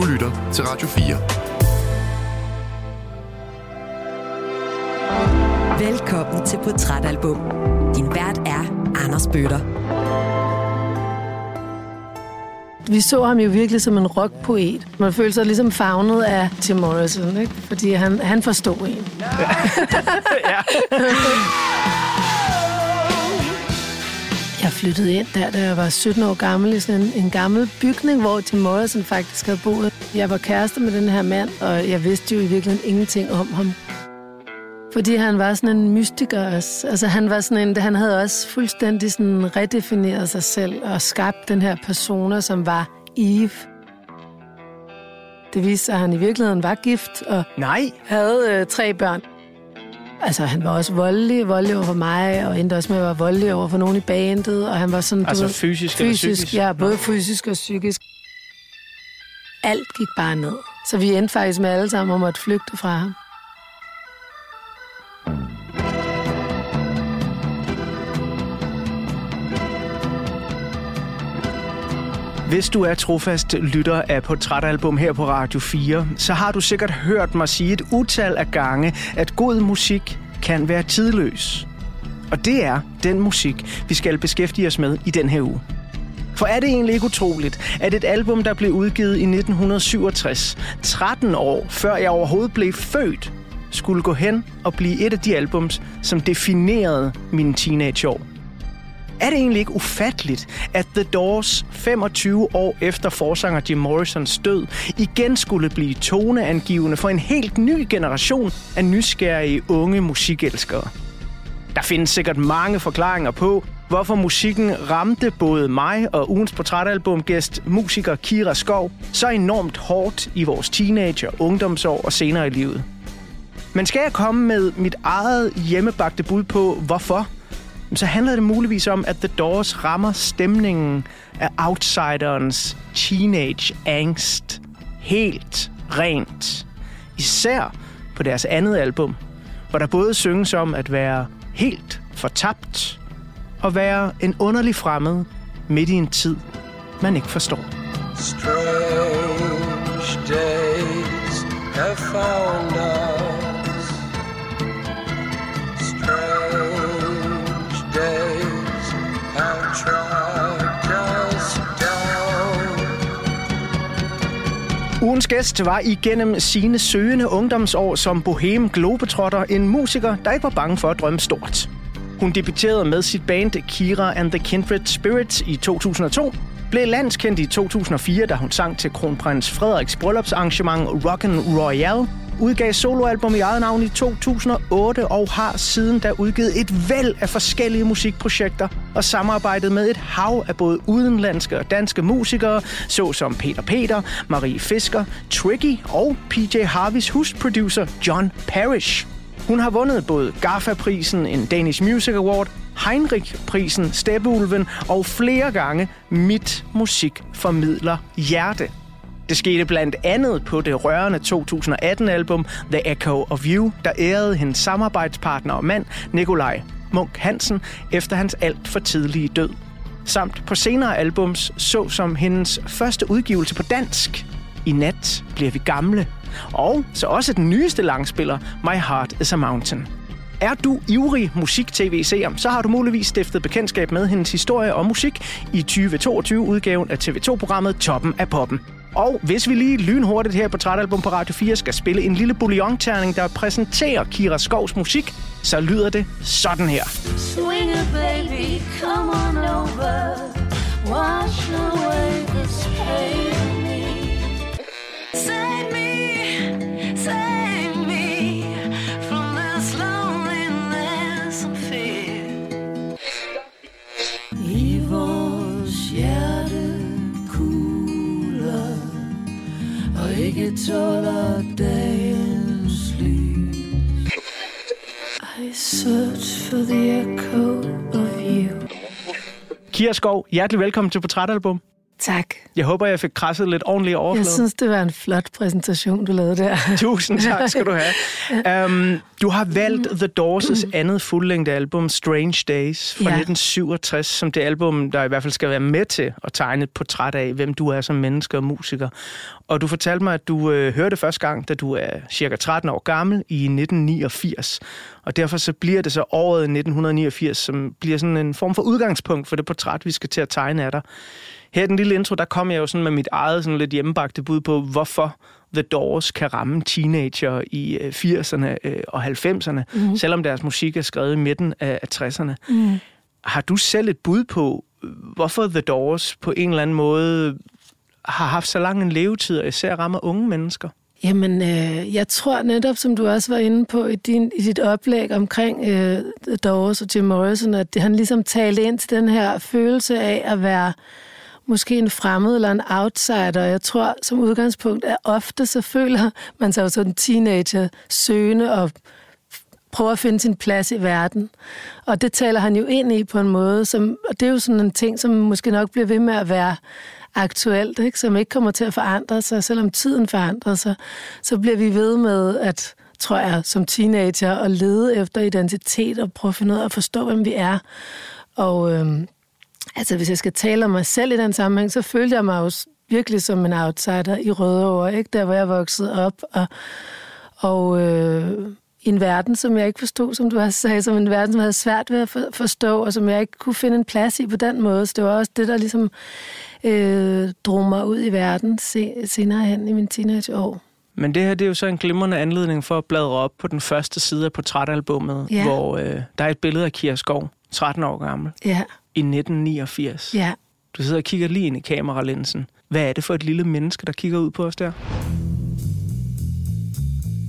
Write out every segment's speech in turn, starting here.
Du lytter til Radio 4. Velkommen til Portrætalbum. Din vært er Anders Bøtter. Vi så ham jo virkelig som en rockpoet. Man følte sig ligesom fagnet af Tim Morrison, ikke? fordi han, han forstod en. ja. Jeg flyttede ind der, da jeg var 17 år gammel, i sådan en, en gammel bygning, hvor Tim Morrison faktisk havde boet. Jeg var kæreste med den her mand, og jeg vidste jo i virkeligheden ingenting om ham. Fordi han var sådan en mystiker også. Altså han var sådan en, han havde også fuldstændig sådan redefineret sig selv og skabt den her persona, som var Eve. Det viste sig, at han i virkeligheden var gift og Nej. havde øh, tre børn. Altså, han var også voldelig, voldelig over for mig, og endte også med at være voldelig over for nogen i bandet, og han var sådan... Altså du, fysisk, fysisk eller psykisk? Ja, både fysisk og psykisk. Alt gik bare ned. Så vi endte faktisk med alle sammen om at flygte fra ham. Hvis du er trofast lytter af Portrætalbum her på Radio 4, så har du sikkert hørt mig sige et utal af gange, at god musik kan være tidløs. Og det er den musik, vi skal beskæftige os med i den her uge. For er det egentlig ikke utroligt, at et album, der blev udgivet i 1967, 13 år før jeg overhovedet blev født, skulle gå hen og blive et af de albums, som definerede mine teenageår? Er det egentlig ikke ufatteligt, at The Doors 25 år efter forsanger Jim Morrisons død igen skulle blive toneangivende for en helt ny generation af nysgerrige unge musikelskere? Der findes sikkert mange forklaringer på, hvorfor musikken ramte både mig og ugens portrætalbumgæst, musiker Kira Skov, så enormt hårdt i vores teenager, ungdomsår og senere i livet. Men skal jeg komme med mit eget hjemmebagte bud på, hvorfor? Så handler det muligvis om, at The Doors rammer stemningen af outsiderens teenage angst helt rent. Især på deres andet album, hvor der både synges om at være helt fortabt og være en underlig fremmed midt i en tid, man ikke forstår. Strange days have found us. Ugens gæst var igennem sine søgende ungdomsår som bohem globetrotter en musiker, der ikke var bange for at drømme stort. Hun debuterede med sit band Kira and the Kindred Spirits i 2002, blev landskendt i 2004, da hun sang til kronprins Frederiks bryllupsarrangement Rock'n Royale, udgav soloalbum i eget navn i 2008 og har siden da udgivet et væld af forskellige musikprojekter og samarbejdet med et hav af både udenlandske og danske musikere, såsom Peter Peter, Marie Fisker, Tricky og PJ Harveys husproducer John Parrish. Hun har vundet både GAFA-prisen, en Danish Music Award, Heinrich-prisen, Steppeulven og flere gange Mit Musik Formidler Hjerte. Det skete blandt andet på det rørende 2018-album The Echo of You, der ærede hendes samarbejdspartner og mand Nikolaj Munk Hansen efter hans alt for tidlige død. Samt på senere albums, såsom hendes første udgivelse på dansk, I nat bliver vi gamle, og så også den nyeste langspiller, My Heart is a Mountain. Er du ivrig musik-tv-seer, så har du muligvis stiftet bekendtskab med hendes historie og musik i 2022-udgaven af TV2-programmet Toppen af Poppen. Og hvis vi lige lynhurtigt her på Portrætalbum på Radio 4 skal spille en lille bouillonterning, der præsenterer Kira Skovs musik, så lyder det sådan her. Swing it, baby, come on over, wash away this pain ikke tåler dagens lys. I search for the echo of you. Kira hjertelig velkommen til Portrætalbum. Tak. Jeg håber, jeg fik krasset lidt ordentligt overflade. Jeg synes, det var en flot præsentation, du lavede der. Tusind tak skal du have. Um, du har valgt The Doors' andet fuldlængde album, Strange Days, fra ja. 1967, som det album, der i hvert fald skal være med til at tegne et portræt af, hvem du er som menneske og musiker. Og du fortalte mig, at du øh, hørte det første gang, da du er cirka 13 år gammel i 1989. Og derfor så bliver det så året 1989, som bliver sådan en form for udgangspunkt for det portræt, vi skal til at tegne af dig. Her i den lille intro, der kom jeg jo sådan med mit eget sådan lidt hjemmebagte bud på, hvorfor The Doors kan ramme teenager i 80'erne øh, øh, og 90'erne, mm. selvom deres musik er skrevet i midten af 60'erne. Mm. Har du selv et bud på, hvorfor The Doors på en eller anden måde har haft så lang en levetid, og især rammer unge mennesker? Jamen, øh, jeg tror netop, som du også var inde på i, din, i dit oplæg omkring øh, Doris og Jim Morrison, at han ligesom talte ind til den her følelse af at være måske en fremmed eller en outsider. Jeg tror som udgangspunkt, at ofte så føler man sig jo en teenager søgende og prøver at finde sin plads i verden. Og det taler han jo ind i på en måde, som, og det er jo sådan en ting, som måske nok bliver ved med at være aktuelt, ikke? som ikke kommer til at forandre sig, selvom tiden forandrer sig, så bliver vi ved med at, tror jeg, som teenager, at lede efter identitet og prøve at finde ud af at forstå, hvem vi er. Og øhm, altså, hvis jeg skal tale om mig selv i den sammenhæng, så følte jeg mig jo virkelig som en outsider i Rødovre, ikke? der hvor jeg voksede op, og, og øh, i en verden, som jeg ikke forstod, som du har sagt, som en verden, som jeg havde svært ved at forstå, og som jeg ikke kunne finde en plads i på den måde. Så det var også det, der ligesom øh, drog mig ud i verden senere hen i min teenageår. Men det her det er jo så en glimrende anledning for at bladre op på den første side af portrætalbummet, ja. hvor øh, der er et billede af Kira Skov, 13 år gammel, ja. i 1989. Ja. Du sidder og kigger lige ind i kameralinsen. Hvad er det for et lille menneske, der kigger ud på os der?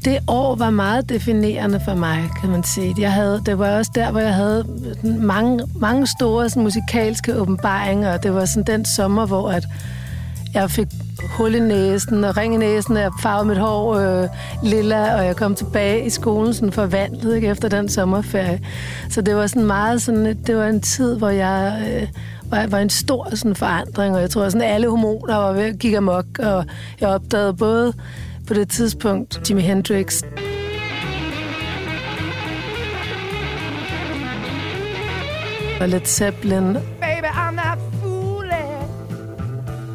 Det år var meget definerende for mig, kan man sige. Jeg havde, det var også der, hvor jeg havde mange, mange store sådan, musikalske åbenbaringer, og det var sådan den sommer, hvor at jeg fik hul i næsen og ring i næsen, og jeg farvede mit hår øh, lilla, og jeg kom tilbage i skolen sådan forvandlet ikke, efter den sommerferie. Så det var sådan meget sådan, det var en tid, hvor jeg øh, var, var en stor sådan forandring, og jeg tror sådan alle hormoner var ved at amok, og jeg opdagede både på det tidspunkt Jimi Hendrix. Og Led Zeppelin. Baby, I'm not fooling.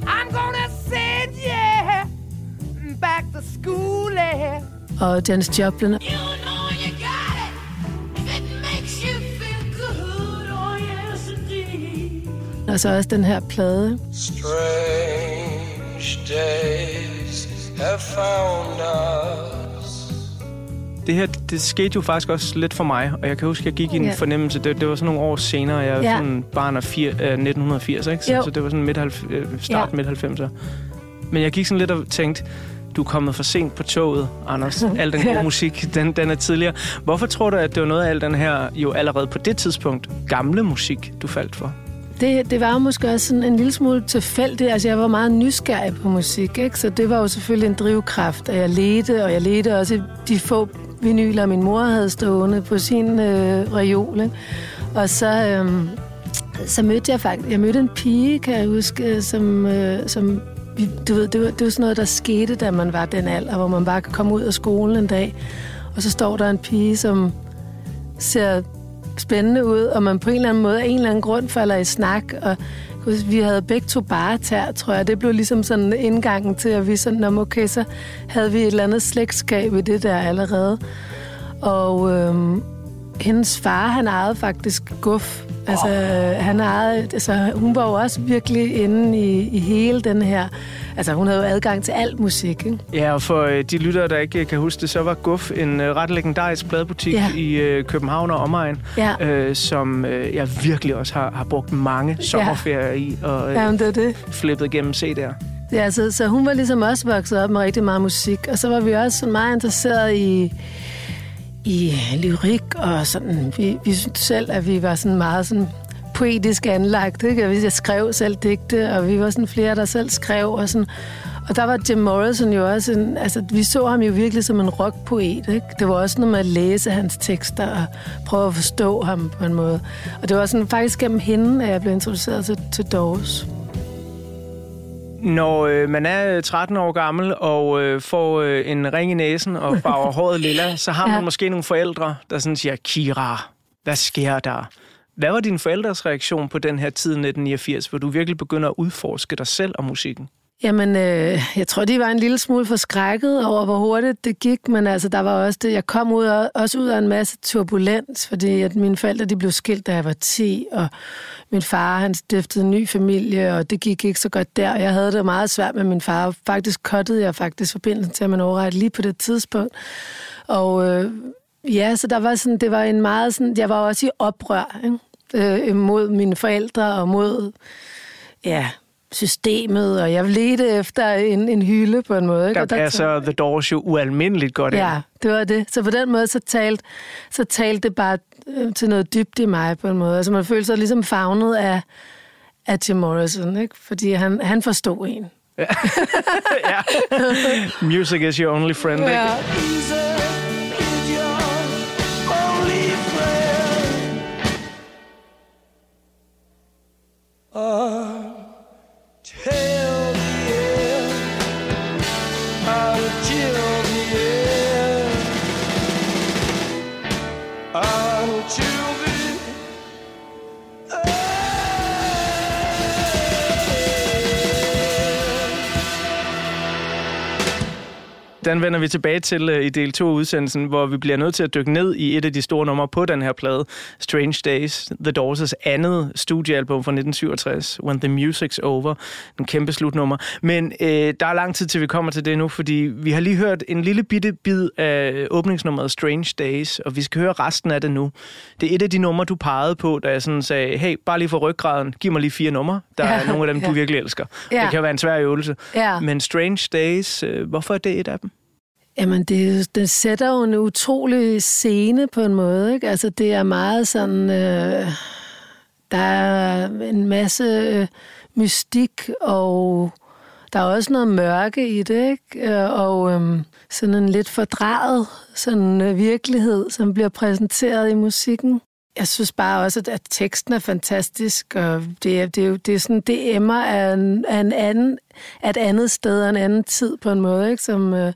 I'm gonna send you back to school. Og Janis Joplin. You know you got it. It makes you feel good. Oh yes indeed. Og så også den her plade. Strange days have found us. Det her, det skete jo faktisk også lidt for mig, og jeg kan huske, at jeg gik i en ja. fornemmelse, det, det var sådan nogle år senere, jeg var sådan barn af fire, uh, 1980, ikke? Så, så det var sådan midt, øh, start ja. midt 90'er. Men jeg gik sådan lidt og tænkte, du er kommet for sent på toget, Anders. Al den gode musik, den, den er tidligere. Hvorfor tror du, at det var noget af al den her, jo allerede på det tidspunkt, gamle musik, du faldt for? Det, det var jo måske også sådan en lille smule tilfældigt. Altså, jeg var meget nysgerrig på musik, ikke? så det var jo selvfølgelig en drivkraft, at jeg ledte, og jeg ledte også de få vinyler, min mor havde stående på sin øh, reol. Ikke? Og så, øh, så mødte jeg faktisk, jeg mødte en pige, kan jeg huske, øh, som, øh, som du ved, det var, det var sådan noget, der skete, da man var den alder, hvor man bare kan komme ud af skolen en dag, og så står der en pige, som ser spændende ud, og man på en eller anden måde af en eller anden grund falder i snak, og vi havde begge to bare tær, tror jeg. Det blev ligesom sådan indgangen til, at vi sådan, okay, så havde vi et eller andet slægtskab i det der allerede. Og øhm, hendes far, han ejede faktisk guf. Altså, oh. han ejede, altså, hun var jo også virkelig inde i, i hele den her Altså, hun havde jo adgang til alt musik, ikke? Ja, og for øh, de lyttere, der ikke kan huske det, så var Guf en øh, ret legendarisk pladebutik ja. i øh, København og omegn, ja. øh, som øh, jeg virkelig også har, har brugt mange sommerferier ja. i og øh, Jamen, det er det. flippet gennem CD'er. Ja, så, så hun var ligesom også vokset op med rigtig meget musik, og så var vi også meget interesseret i i lyrik, og sådan, vi, vi synes selv, at vi var sådan meget sådan poetisk anlagt. Ikke? Jeg skrev selv digte, og vi var sådan flere, der selv skrev. Og, sådan. og der var Jim Morrison jo også en, altså vi så ham jo virkelig som en rockpoet. Ikke? Det var også noget med at læse hans tekster og prøve at forstå ham på en måde. Og det var sådan faktisk gennem hende, at jeg blev introduceret til, til Doors. Når øh, man er 13 år gammel og øh, får øh, en ring i næsen og farver håret lilla, så har man ja. måske nogle forældre, der sådan siger, Kira, hvad sker der? Hvad var din forældres reaktion på den her tid 1989, hvor du virkelig begynder at udforske dig selv og musikken? Jamen, øh, jeg tror, de var en lille smule forskrækket over, hvor hurtigt det gik, men altså, der var også det, jeg kom ud, også ud af en masse turbulens, fordi at mine forældre, de blev skilt, da jeg var 10, og min far, han stiftede en ny familie, og det gik ikke så godt der, jeg havde det meget svært med min far, faktisk kottede jeg faktisk forbindelsen til min overret lige på det tidspunkt, og øh, ja, så der var sådan, det var en meget sådan, jeg var også i oprør, ikke? Øh, mod mine forældre og mod, ja, systemet, og jeg ledte efter en, en hylde på en måde. Ikke? Der, der passer The Doors jo ualmindeligt godt Ja, ind. det var det. Så på den måde, så talte, så talte det bare øh, til noget dybt i mig på en måde. Altså man følte sig ligesom fagnet af, af Tim Morrison, ikke? fordi han, han forstod en. ja. Music is your only friend. Ikke? Ja. Den vender vi tilbage til uh, i del 2 af udsendelsen, hvor vi bliver nødt til at dykke ned i et af de store numre på den her plade, Strange Days, The Doors' andet studiealbum fra 1967, When the Music's Over, en kæmpe slutnummer. Men uh, der er lang tid til, vi kommer til det nu, fordi vi har lige hørt en lille bitte bid af åbningsnummeret Strange Days, og vi skal høre resten af det nu. Det er et af de numre, du pegede på, da jeg sådan sagde, hey, bare lige for ryggraden, giv mig lige fire numre. Der ja, er nogle af dem, ja. du virkelig elsker. Ja. Det kan være en svær øvelse. Ja. Men Strange Days, uh, hvorfor er det et af dem? Jamen, det, det sætter jo en utrolig scene på en måde. Ikke? Altså, det er meget sådan... Øh, der er en masse øh, mystik, og der er også noget mørke i det, ikke? Øh, og øh, sådan en lidt fordrejet sådan, øh, virkelighed, som bliver præsenteret i musikken. Jeg synes bare også, at, at teksten er fantastisk, og det det er, jo, det er sådan, det emmer af, en, af, en anden, af et andet sted og en anden tid på en måde, ikke? Som, øh,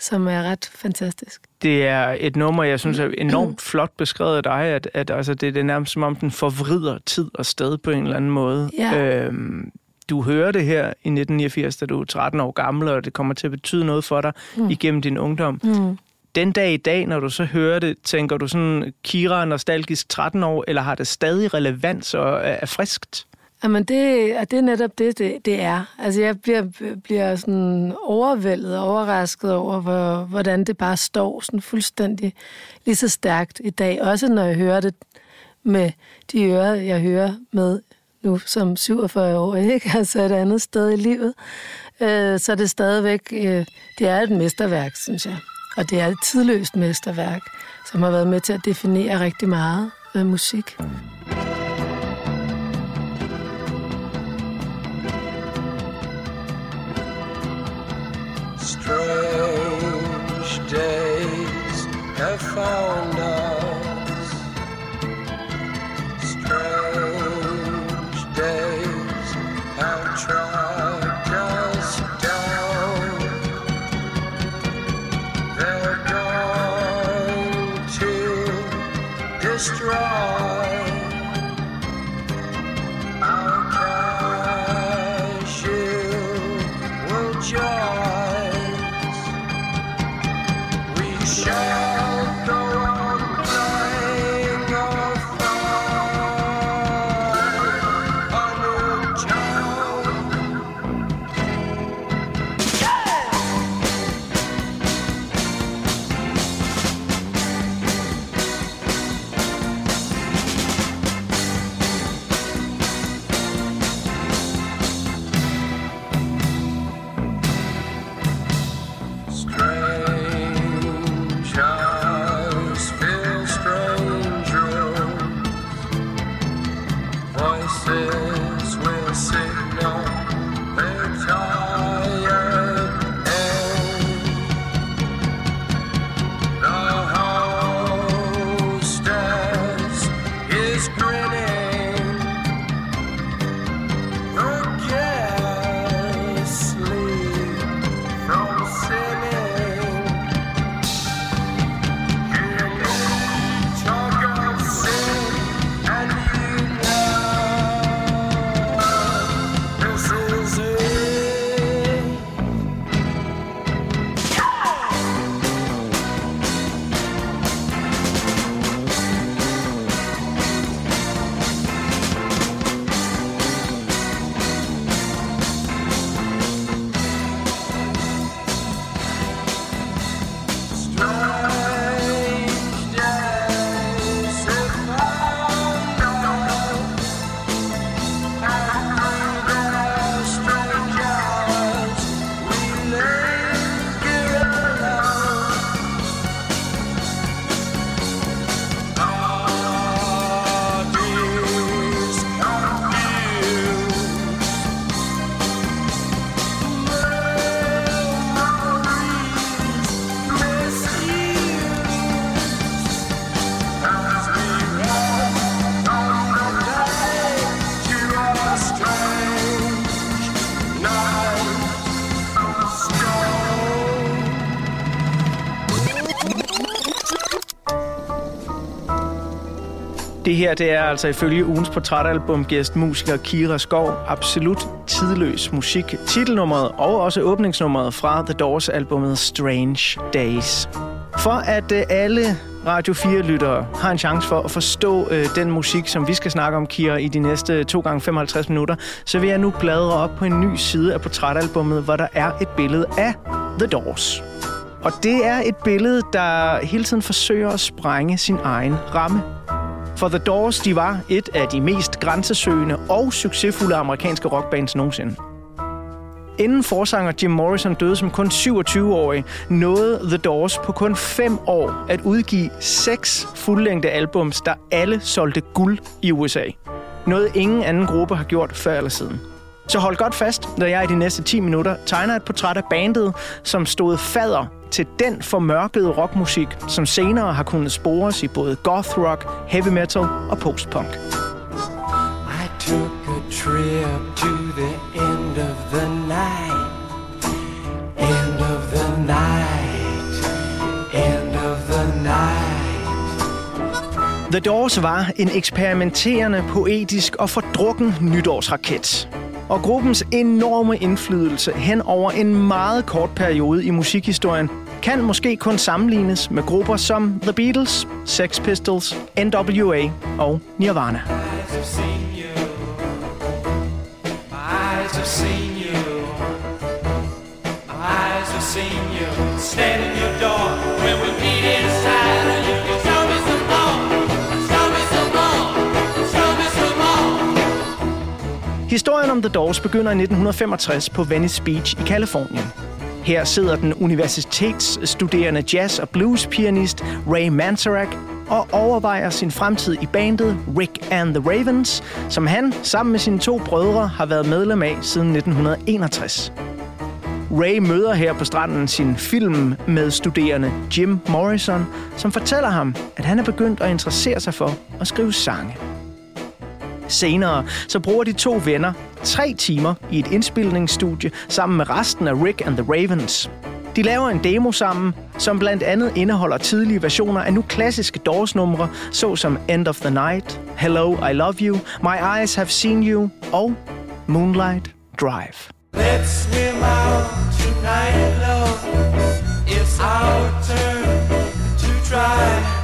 som er ret fantastisk. Det er et nummer, jeg synes er enormt flot beskrevet af dig, at, at altså, det, det er nærmest som om, den forvrider tid og sted på en eller anden måde. Ja. Øhm, du hører det her i 1989, da du er 13 år gammel, og det kommer til at betyde noget for dig mm. igennem din ungdom. Mm. Den dag i dag, når du så hører det, tænker du sådan, Kira er nostalgisk 13 år, eller har det stadig relevans og er friskt? Jamen, det, det er netop det, det, det er. Altså, jeg bliver, bliver sådan overvældet og overrasket over, hvor, hvordan det bare står sådan fuldstændig lige så stærkt i dag. Også når jeg hører det med de ører, jeg hører med nu som 47 år, ikke? Altså et andet sted i livet. Øh, så er det stadigvæk, øh, det er et mesterværk, synes jeg. Og det er et tidløst mesterværk, som har været med til at definere rigtig meget øh, musik. strange days have found us. Strange days have tracked us down. They're going to destroy. Our casual. show. Det her det er altså ifølge ugens portrætalbum gæst musiker Kira Skov absolut tidløs musik. Titelnummeret og også åbningsnummeret fra The Doors albumet Strange Days. For at øh, alle Radio 4-lyttere har en chance for at forstå øh, den musik, som vi skal snakke om, Kira, i de næste 2 gange 55 minutter, så vil jeg nu bladre op på en ny side af portrætalbummet, hvor der er et billede af The Doors. Og det er et billede, der hele tiden forsøger at sprænge sin egen ramme. For The Doors, de var et af de mest grænsesøgende og succesfulde amerikanske rockbands nogensinde. Inden forsanger Jim Morrison døde som kun 27-årig, nåede The Doors på kun 5 år at udgive seks fuldlængde albums, der alle solgte guld i USA. Noget ingen anden gruppe har gjort før eller siden. Så hold godt fast, når jeg i de næste 10 minutter tegner et portræt af bandet, som stod fader til den formørkede rockmusik, som senere har kunnet spores i både goth rock, heavy metal og postpunk. I took a trip to the end of the night. End of the night. End of the night. The Doors var en eksperimenterende, poetisk og fordrukken nytårsraket og gruppens enorme indflydelse hen over en meget kort periode i musikhistorien kan måske kun sammenlignes med grupper som The Beatles, Sex Pistols, NWA og Nirvana. Stand in your door. When we meet inside Historien om The Doors begynder i 1965 på Venice Beach i Kalifornien. Her sidder den universitetsstuderende jazz- og blues-pianist Ray Manzarek og overvejer sin fremtid i bandet Rick and the Ravens, som han sammen med sine to brødre har været medlem af siden 1961. Ray møder her på stranden sin film med studerende Jim Morrison, som fortæller ham, at han er begyndt at interessere sig for at skrive sange. Senere så bruger de to venner tre timer i et indspilningsstudie sammen med resten af Rick and the Ravens. De laver en demo sammen, som blandt andet indeholder tidlige versioner af nu klassiske Doors-numre, såsom End of the Night, Hello, I Love You, My Eyes Have Seen You og Moonlight Drive. Let's swim out tonight, love. It's our turn to try.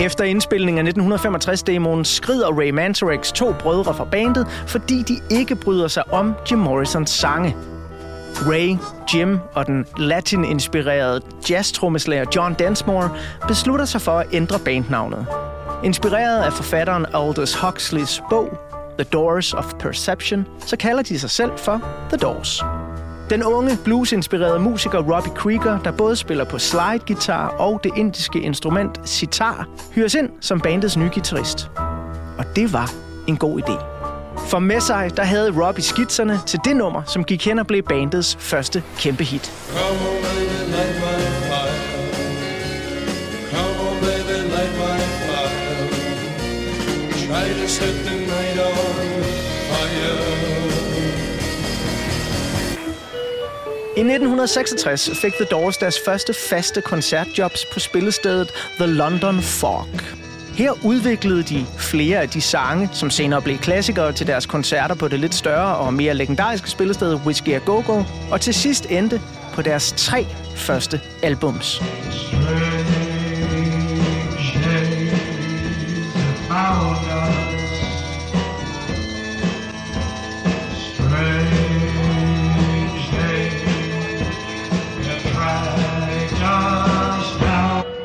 Efter indspilningen af 1965-demoen skrider Ray Manzarek's to brødre fra bandet, fordi de ikke bryder sig om Jim Morrisons sange. Ray, Jim og den latin-inspirerede jazz-trommeslager John Densmore beslutter sig for at ændre bandnavnet. Inspireret af forfatteren Aldous Huxleys bog The Doors of Perception, så kalder de sig selv for The Doors. Den unge bluesinspirerede musiker Robbie Krieger, der både spiller på slide-guitar og det indiske instrument sitar, hyres ind som bandets nye guitarist. Og det var en god idé. For med sig, der havde Robbie skitserne til det nummer, som gik hen og blev bandets første kæmpe hit. Come 1966 fik The Doors deres første faste koncertjobs på spillestedet The London Fog. Her udviklede de flere af de sange, som senere blev klassikere til deres koncerter på det lidt større og mere legendariske spillested Whiskey Go Go, og til sidst endte på deres tre første albums.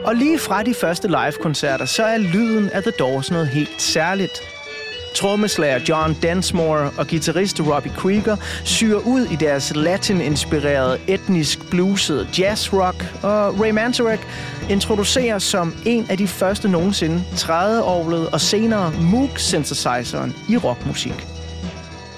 Og lige fra de første live-koncerter, så er lyden af The Doors noget helt særligt. Trommeslager John Densmore og guitarist Robbie Krieger syrer ud i deres latin-inspirerede, etnisk bluesede jazz-rock, og Ray Manzarek introducerer som en af de første nogensinde trædeovlet og senere Moog-synthesizeren i rockmusik.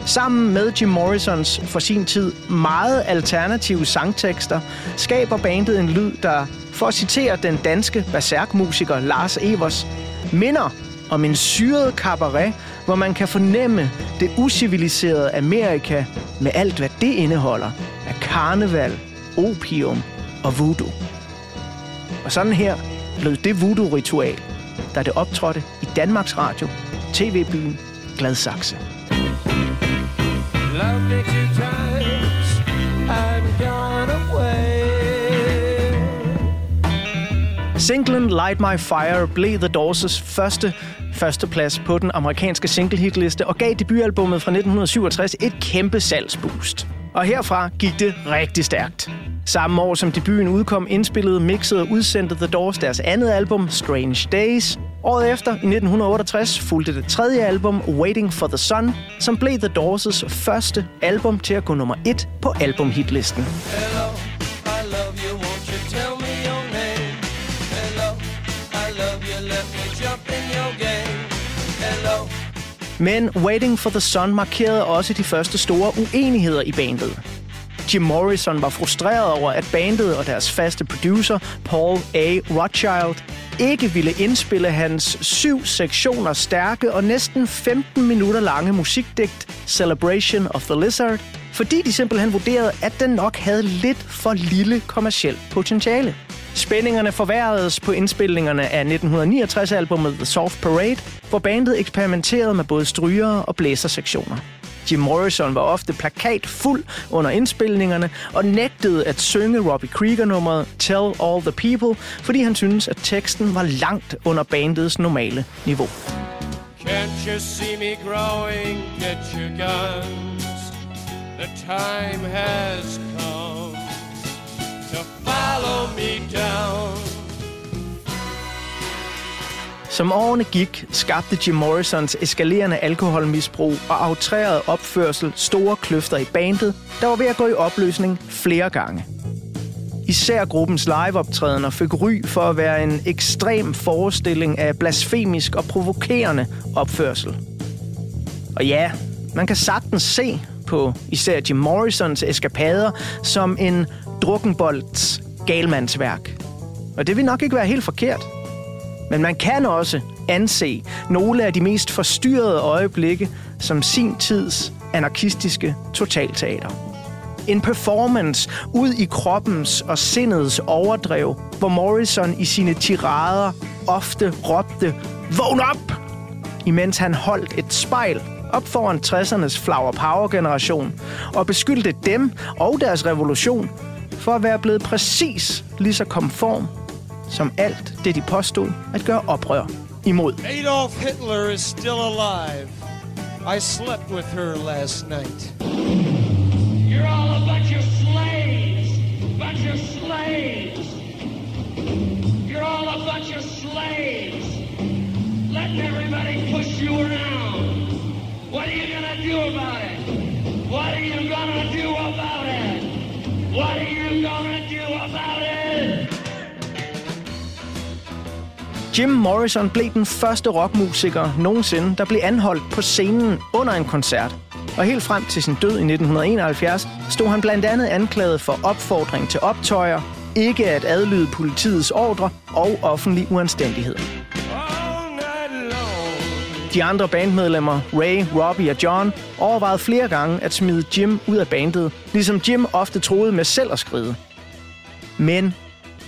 Sammen med Jim Morrisons for sin tid meget alternative sangtekster, skaber bandet en lyd, der, for at citere den danske berserkmusiker Lars Evers, minder om en syret cabaret, hvor man kan fornemme det usiviliserede Amerika med alt, hvad det indeholder af karneval, opium og voodoo. Og sådan her lød det voodoo-ritual, da det optrådte i Danmarks Radio, TV-byen Gladsaxe. Love me two times, gone away. Singlen Light My Fire blev The Doors' første førsteplads på den amerikanske singlehitliste og gav debutalbummet fra 1967 et kæmpe salgsboost. Og herfra gik det rigtig stærkt. Samme år som debuten udkom, indspillede, mixede og udsendte The Doors deres andet album, Strange Days. Året efter, i 1968, fulgte det tredje album, Waiting for the Sun, som blev The Doors' første album til at gå nummer et på albumhitlisten. Hello, I love you, won't you tell me your name? Hello, I love you, let me jump in your game. Hello. Men Waiting for the Sun markerede også de første store uenigheder i bandet. Jim Morrison var frustreret over, at bandet og deres faste producer, Paul A. Rothschild, ikke ville indspille hans syv sektioner stærke og næsten 15 minutter lange musikdigt Celebration of the Lizard, fordi de simpelthen vurderede, at den nok havde lidt for lille kommersielt potentiale. Spændingerne forværredes på indspilningerne af 1969-albummet The Soft Parade, hvor bandet eksperimenterede med både stryger og blæsersektioner. Jim Morrison var ofte plakat fuld under indspilningerne og nægtede at synge Robbie Krieger-nummeret Tell All the People, fordi han syntes, at teksten var langt under bandets normale niveau. Can't you see me growing? Get your guns. The time has come to follow me down. Som årene gik, skabte Jim Morrisons eskalerende alkoholmisbrug og aftræret opførsel store kløfter i bandet, der var ved at gå i opløsning flere gange. Især gruppens liveoptrædener fik ry for at være en ekstrem forestilling af blasfemisk og provokerende opførsel. Og ja, man kan sagtens se på især Jim Morrisons eskapader som en drukkenbolds galmandsværk. Og det vil nok ikke være helt forkert – men man kan også anse nogle af de mest forstyrrede øjeblikke som sin tids anarkistiske totalteater. En performance ud i kroppens og sindets overdrev, hvor Morrison i sine tirader ofte råbte Vågn op! Imens han holdt et spejl op foran 60'ernes flower power generation og beskyldte dem og deres revolution for at være blevet præcis lige så konform som alt det, de påstod at gøre oprør imod. Adolf Hitler is still alive. I slept with her last night. You're all a bunch of slaves. Bunch of slaves. You're all a bunch of slaves. Letting everybody push you around. What are you gonna do about it? What are you gonna do about it? What are you gonna Jim Morrison blev den første rockmusiker nogensinde, der blev anholdt på scenen under en koncert. Og helt frem til sin død i 1971 stod han blandt andet anklaget for opfordring til optøjer, ikke at adlyde politiets ordre og offentlig uanstændighed. De andre bandmedlemmer, Ray, Robbie og John, overvejede flere gange at smide Jim ud af bandet, ligesom Jim ofte troede med selv at skride. Men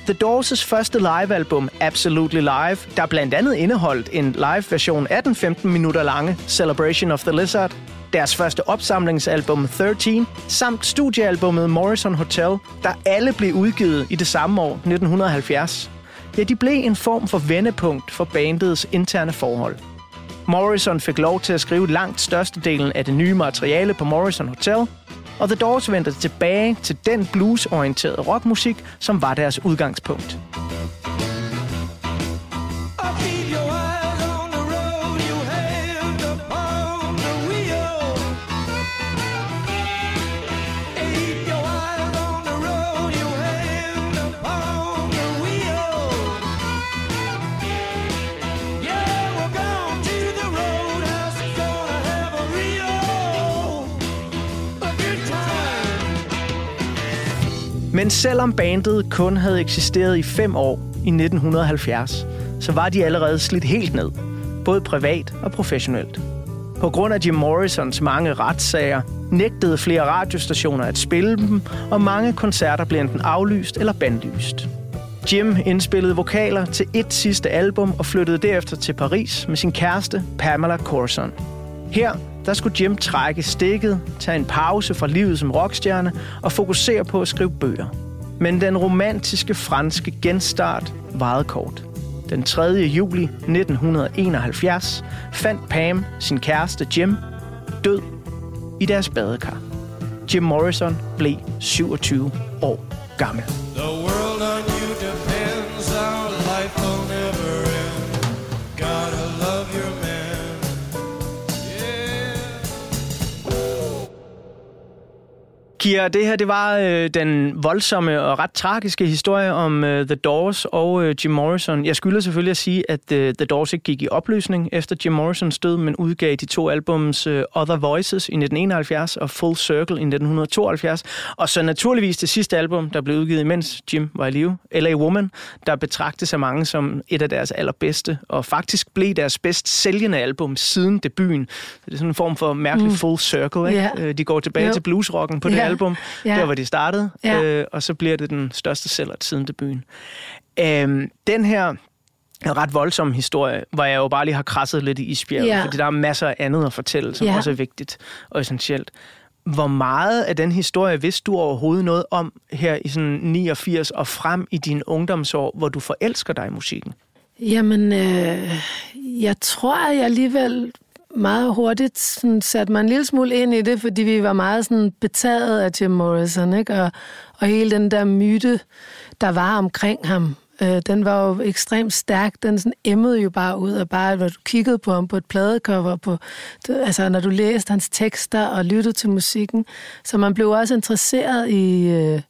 The Doors' første livealbum, Absolutely Live, der blandt andet indeholdt en live-version af den 15 minutter lange Celebration of the Lizard, deres første opsamlingsalbum 13, samt studiealbummet Morrison Hotel, der alle blev udgivet i det samme år, 1970. Ja, de blev en form for vendepunkt for bandets interne forhold. Morrison fik lov til at skrive langt størstedelen af det nye materiale på Morrison Hotel, og The Doors vendte tilbage til den bluesorienterede rockmusik, som var deres udgangspunkt. Men selvom bandet kun havde eksisteret i fem år i 1970, så var de allerede slidt helt ned. både privat og professionelt. På grund af Jim Morrisons mange retssager nægtede flere radiostationer at spille dem, og mange koncerter blev enten aflyst eller bandlyst. Jim indspillede vokaler til et sidste album og flyttede derefter til Paris med sin kæreste Pamela Corson. Her der skulle Jim trække stikket, tage en pause fra livet som rockstjerne og fokusere på at skrive bøger. Men den romantiske franske genstart varede kort. Den 3. juli 1971 fandt Pam sin kæreste Jim død i deres badekar. Jim Morrison blev 27 år gammel. Kira, det her det var øh, den voldsomme og ret tragiske historie om øh, The Doors og øh, Jim Morrison. Jeg skylder selvfølgelig at sige, at øh, The Doors ikke gik i opløsning efter Jim Morrisons død, men udgav de to albums øh, Other Voices i 1971 og Full Circle i 1972. Og så naturligvis det sidste album, der blev udgivet, mens Jim var i live, L.A. Woman, der betragtes af mange som et af deres allerbedste, og faktisk blev deres bedst sælgende album siden debuten. Så det er sådan en form for mærkelig mm. Full Circle. Ikke? Ja. Øh, De går tilbage Jo. til bluesrocken på det Ja. Album, Ja. der hvor de startede, Ja. øh, og så bliver det den største sælger siden debuten. Øhm, den her ret voldsom historie, hvor jeg jo bare lige har krasset lidt i isbjerget, Ja. fordi der er masser af andet at fortælle, som Ja. også er vigtigt og essentielt. Hvor meget af den historie vidste du overhovedet noget om her i sådan 89 og frem i dine ungdomsår, hvor du forelsker dig i musikken? Jamen, øh, jeg tror, at jeg alligevel meget hurtigt sådan, satte mig en lille smule ind i det, fordi vi var meget sådan, betaget af Jim Morrison, ikke? Og, og hele den der myte, der var omkring ham, øh, den var jo ekstremt stærk. Den sådan emmede jo bare ud af bare, når du kiggede på ham på et pladecover, på, altså når du læste hans tekster og lyttede til musikken. Så man blev også interesseret i... Øh,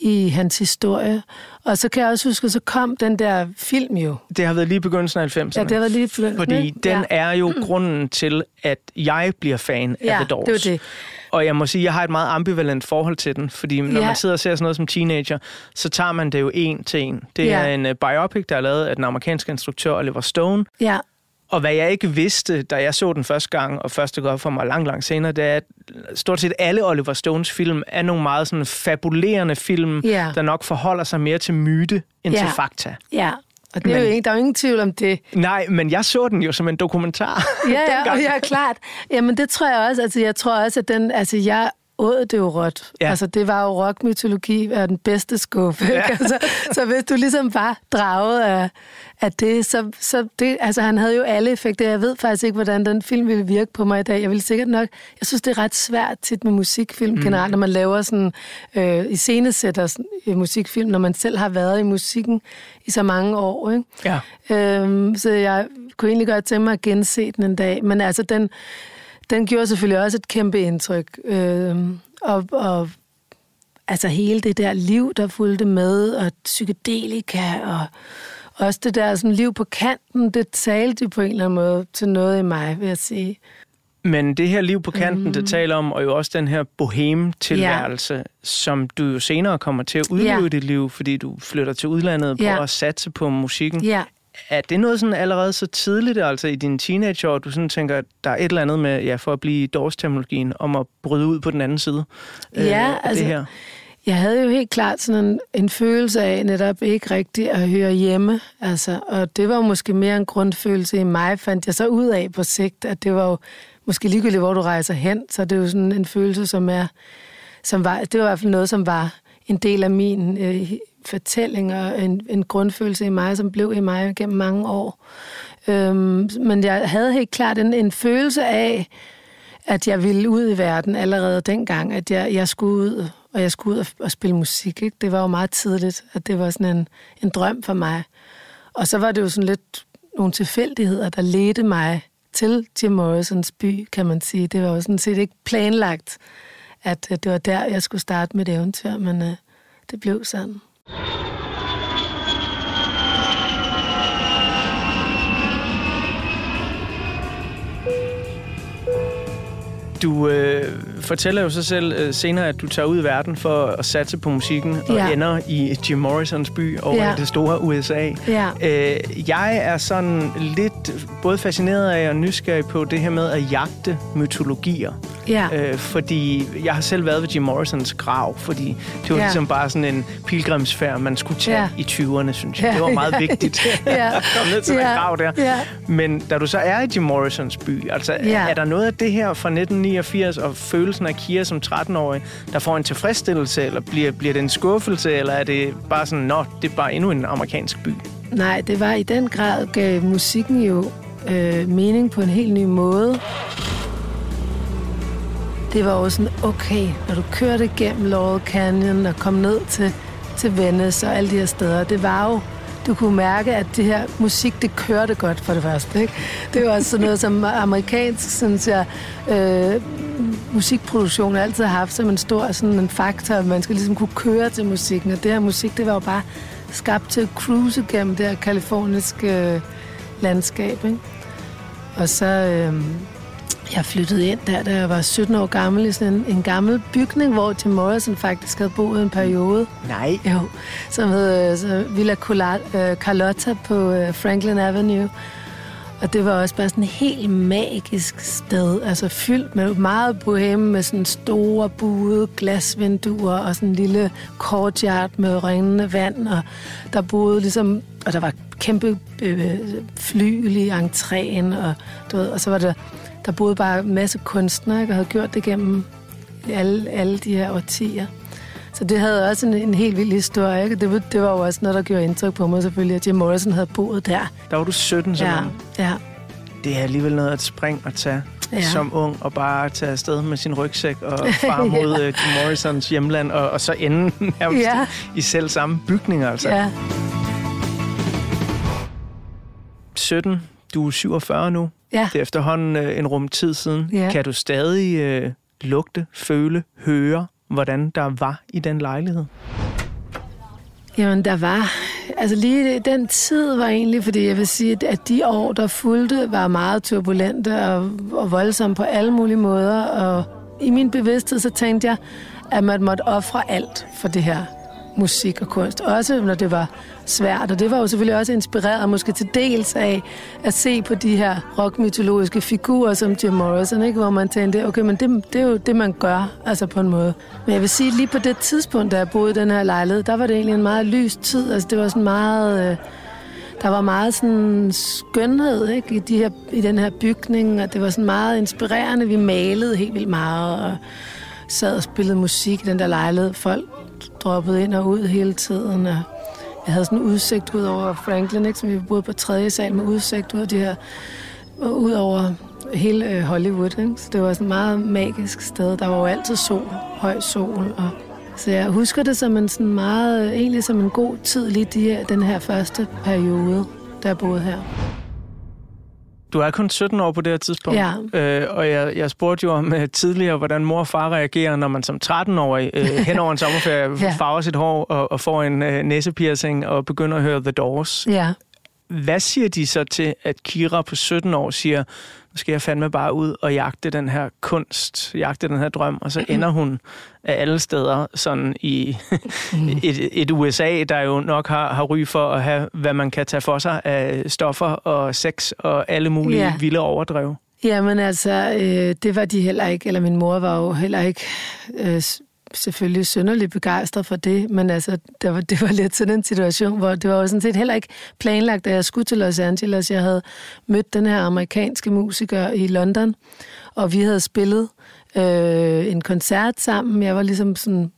i hans historie. Og så kan jeg også huske, så kom den der film jo. Det har været lige begyndelsen af 90'erne. Ja, det var lige begyndt, Fordi den ja. er jo grunden til, at jeg bliver fan af Ja, The Doors. det var det. Og jeg må sige, at jeg har et meget ambivalent forhold til den, fordi når Ja. man sidder og ser sådan noget som teenager, så tager man det jo en til en. Det Ja. er en uh, biopic, der er lavet af den amerikanske instruktør Oliver Stone. Ja, Og hvad jeg ikke vidste, da jeg så den første gang, og første gang for mig lang, lang senere, det er, at stort set alle Oliver Stones film er nogle meget sådan fabulerende film, Ja. der nok forholder sig mere til myte end Ja. til fakta. ja. Og det er Men- jo ikke, der er jo ingen tvivl om det. Nej, men jeg så den jo som en dokumentar. Ja, ja, og ja, klart. Jamen, det tror jeg også. Altså, jeg tror også, at den... Altså, jeg åd det jo råt. Ja. Altså, det var jo rockmytologi af den bedste skuffe. Ja. Altså, så hvis du ligesom var draget af, af det, så, så det, altså, han havde jo alle effekter. Jeg ved faktisk ikke, hvordan den film ville virke på mig i dag. Jeg vil sikkert nok... Jeg synes, det er ret svært tit med musikfilm mm. generelt, når man laver sådan... Øh, iscenesætter sådan, øh, musikfilm, når man selv har været i musikken i så mange år, ikke? Ja. Øhm, så jeg kunne egentlig godt tænke mig at gense den en dag. Men altså, den, den gjorde selvfølgelig også et kæmpe indtryk. Øhm, og, og altså hele det der liv, der fulgte med, og psykedelika, og også det der sådan, liv på kanten, det talte på en eller anden måde til noget i mig, vil jeg sige. Men det her liv på kanten, mm. Det taler om, og jo også den her boheme-tilværelse, ja. som du jo senere kommer til at udleve Ja. dit liv, fordi du flytter til udlandet på Ja. at satse på musikken. Ja. Er det noget sådan allerede så tidligt, altså i dine teenageår, du sådan tænker, at der er et eller andet med, ja, for at blive i Doors-terminologien, om at bryde ud på den anden side øh, Ja, af altså, det her? Jeg havde jo helt klart sådan en, en følelse af netop ikke rigtigt at høre hjemme. Altså, og det var måske mere en grundfølelse i mig, fandt jeg så ud af på sigt, at det var jo måske ligegyldigt, hvor du rejser hen, så det er jo sådan en følelse, som er, som var, det var i hvert fald noget, som var en del af min øh, fortælling og en, en grundfølelse i mig, som blev i mig gennem mange år. Øhm, men jeg havde helt klart en, en følelse af, at jeg ville ud i verden allerede dengang, at jeg, jeg skulle ud, og jeg skulle ud og, og spille musik. Ikke? Det var jo meget tidligt, at det var sådan en, en drøm for mig. Og så var det jo sådan lidt nogle tilfældigheder, der ledte mig til Jim Morrisons by, kan man sige. Det var jo sådan set ikke planlagt, at det var der, jeg skulle starte mit eventyr, men øh, det blev sådan. Du øh, fortæller jo så selv øh, senere, at du tager ud i verden for at satse på musikken og Ja. ender i Jim Morrisons by over Ja. i det store USA. Ja. Øh, jeg er sådan lidt både fascineret af og nysgerrig på det her med at jagte mytologier. Ja. Øh, fordi jeg har selv været ved Jim Morrisons grav, fordi det var Ja. ligesom bare sådan en pilgrimsfærd, man skulle tage Ja. i 20'erne, synes jeg. Ja, Det var meget vigtigt Ja. at komme ned til den Ja. grav der. Ja. Men da du så er i Jim Morrisons by, altså Ja. er der noget af det her fra 1989 og følelsen af Kira som 13-årig, der får en tilfredsstillelse, eller bliver, bliver det en skuffelse, eller er det bare sådan, nå, det er bare endnu en amerikansk by? Nej, det var i den grad, gav musikken jo øh, mening på en helt ny måde. Det var også sådan, okay, når du kørte gennem Laurel Canyon og kom ned til, til Venice og alle de her steder, det var jo, du kunne mærke, at det her musik, det kørte godt for det første. Ikke? Det var også sådan noget, som amerikansk, synes jeg, øh, musikproduktion altid har haft som en stor sådan en faktor, at man skal ligesom kunne køre til musikken, og det her musik, det var jo bare skabt til at cruise gennem det her kaliforniske øh, landskab. Ikke? Og så øh, jeg flyttede ind der, da jeg var 17 år gammel, i sådan en, en gammel bygning, hvor Tim Morrison faktisk havde boet en periode. Nej. Jo, som hed øh, så Villa øh, Carlotta på øh, Franklin Avenue. Og det var også bare sådan et helt magisk sted, altså fyldt med meget boheme, med sådan store buede glasvinduer og sådan en lille courtyard med rindende vand, og der boede ligesom, og der var kæmpe øh, flygel i entréen, og, du ved, og så var der, der boede bare en masse kunstnere, ikke, og havde gjort det gennem alle, alle de her årtier. Så det havde også en, en helt vild historie. Ikke? Det, var, det var jo også noget, der gjorde indtryk på mig selvfølgelig, at Jim Morrison havde boet der. Der var du 17, Ja, simpelthen. ja, Det er alligevel noget at springe og tage ja. Ja. som ung, og bare tage afsted med sin rygsæk og far mod ja. Jim Morrisons hjemland, og, og så ende nærmest ja. Ja. i selv samme bygninger. Altså. ja. 17, du er 47 nu. Ja. Det er efterhånden øh, en rum tid siden. Ja. Kan du stadig øh, lugte, føle, høre, hvordan der var i den lejlighed? Jamen, der var... Altså lige den tid var egentlig, fordi jeg vil sige, at de år, der fulgte, var meget turbulente og, og voldsomme på alle mulige måder. Og i min bevidsthed, så tænkte jeg, at man måtte ofre alt for det her musik og kunst. Også når det var svært. Og det var jo selvfølgelig også inspireret måske til dels af at se på de her rockmytologiske figurer som Jim Morrison, ikke? hvor man tænkte, okay, men det, det er jo det, man gør, altså på en måde. Men jeg vil sige, lige på det tidspunkt, da jeg boede i den her lejlighed, der var det egentlig en meget lys tid. Altså det var sådan meget... Øh, der var meget sådan skønhed ikke? I, de her, i den her bygning, og det var sådan meget inspirerende. Vi malede helt vildt meget, og sad og spillede musik i den der lejlighed. Folk droppet ind og ud hele tiden, og jeg havde sådan en udsigt ud over Franklin, ikke? som vi boede på tredje sal med udsigt ud, af de her, ud over hele øh, Hollywood. Ikke? Så det var sådan et meget magisk sted. Der var jo altid sol, høj sol. Og, så jeg husker det som en sådan meget, øh, egentlig som en god tid lige de her, den her første periode, der jeg boede her. Du er kun 17 år på det her tidspunkt. Ja. Øh, og jeg, jeg spurgte jo om uh, tidligere, hvordan mor og far reagerer, når man som 13-årig uh, hen over en sommerferie Ja. farver sit hår og, og får en uh, næsepiercing og begynder at høre The Doors. Ja. Hvad siger de så til, at Kira på 17 år siger, skal jeg fandme bare ud og jagte den her kunst, jagte den her drøm, og så ender hun af alle steder sådan i et, et USA, der jo nok har, har ry for at have, hvad man kan tage for sig af stoffer og sex og alle mulige Ja. vilde overdrev. Jamen altså, øh, det var de heller ikke, eller min mor var jo heller ikke øh, selvfølgelig synderligt begejstret for det, men altså, det var, det var lidt sådan en situation, hvor det var jo sådan set heller ikke planlagt, at jeg skulle til Los Angeles. Jeg havde mødt den her amerikanske musiker i London, og vi havde spillet øh, en koncert sammen. Jeg var ligesom sådan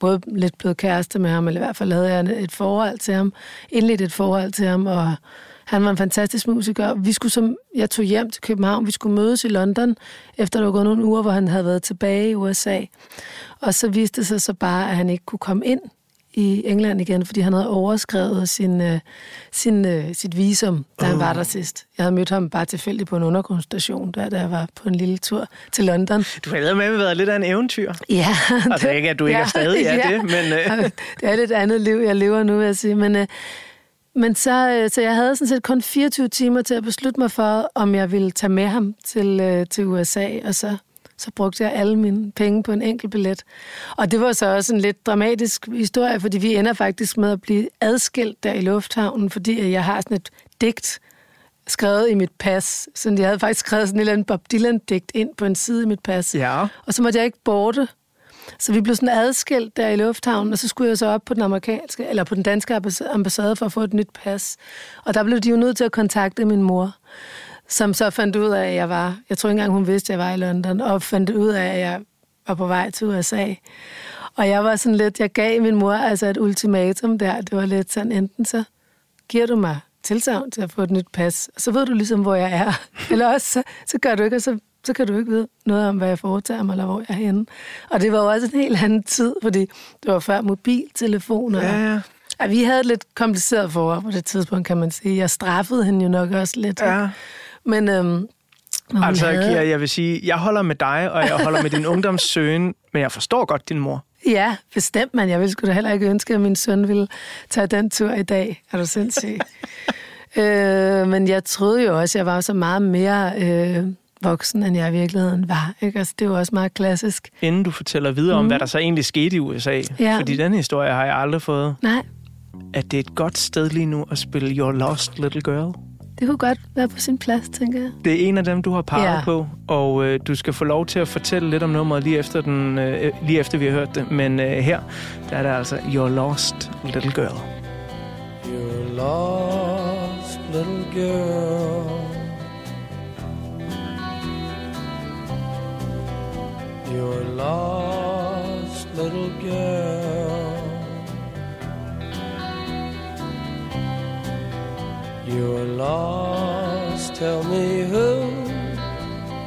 både lidt blevet kæreste med ham, eller i hvert fald havde jeg et forhold til ham, indledt et forhold til ham, og han var en fantastisk musiker. Vi skulle som, jeg tog hjem til København, vi skulle mødes i London, efter der var gået nogle uger, hvor han havde været tilbage i USA. Og så viste det sig så bare, at han ikke kunne komme ind i England igen, fordi han havde overskrevet sin, øh, sin, øh, sit visum, da han var der sidst. Jeg havde mødt ham bare tilfældigt på en undergrundsstation, der, da jeg var på en lille tur til London. Du har med været lidt af en eventyr. Ja. Altså ikke, at du ikke er stadig er det, men... Øh, Det er lidt andet liv, jeg lever nu, vil jeg sige. Men, øh, men så, øh, så jeg havde sådan set kun 24 timer til at beslutte mig for, om jeg ville tage med ham til, øh, til USA, og så, så brugte jeg alle mine penge på en enkelt billet. Og det var så også en lidt dramatisk historie, fordi vi ender faktisk med at blive adskilt der i lufthavnen, fordi jeg har sådan et digt skrevet i mit pas. Så jeg havde faktisk skrevet sådan et eller andet Bob Dylan-digt ind på en side i mit pas. Ja. Og så måtte jeg ikke borte. Så vi blev sådan adskilt der i lufthavnen, og så skulle jeg så op på den amerikanske, eller på den danske ambassade for at få et nyt pas. Og der blev de jo nødt til at kontakte min mor, som så fandt ud af, at jeg var, jeg tror ikke engang hun vidste, at jeg var i London, og fandt ud af, at jeg var på vej til USA. Og jeg var sådan lidt, jeg gav min mor altså et ultimatum der. Det var lidt sådan, enten så giver du mig tilsavn til at få et nyt pas, og så ved du ligesom, hvor jeg er. Eller også, så, så gør du ikke, og så, så kan du ikke vide noget om, hvad jeg foretager mig, eller hvor jeg er henne. Og det var jo også en helt anden tid, fordi det var før mobiltelefoner. Ja, ja. Og vi havde et lidt kompliceret forhold på det tidspunkt, kan man sige. Jeg straffede hende jo nok også lidt. Ja. Men, øhm, men Altså, havde... Kira, jeg vil sige, jeg holder med dig, og jeg holder med din ungdomssøgen, men jeg forstår godt din mor. Ja, bestemt, men jeg ville sgu da heller ikke ønske, at min søn ville tage den tur i dag. Er du sindssyg? øh, men jeg troede jo også, at jeg var så meget mere øh, voksen, end jeg i virkeligheden var. Ikke? Altså, det er jo også meget klassisk. Inden du fortæller videre om, hvad der så egentlig skete i USA, Mhm. Ja. fordi den historie har jeg aldrig fået, Nej, at det er et godt sted lige nu at spille Your Lost Little Girl. det kunne godt være på sin plads, tænker jeg. Det er en af dem, du har peget Ja. på, og øh, du skal få lov til at fortælle lidt om nummeret lige efter, den, øh, lige efter vi har hørt det. Men øh, her der er det altså Your Lost Little Girl. Your lost little girl. Your lost little girl. You're lost, tell me who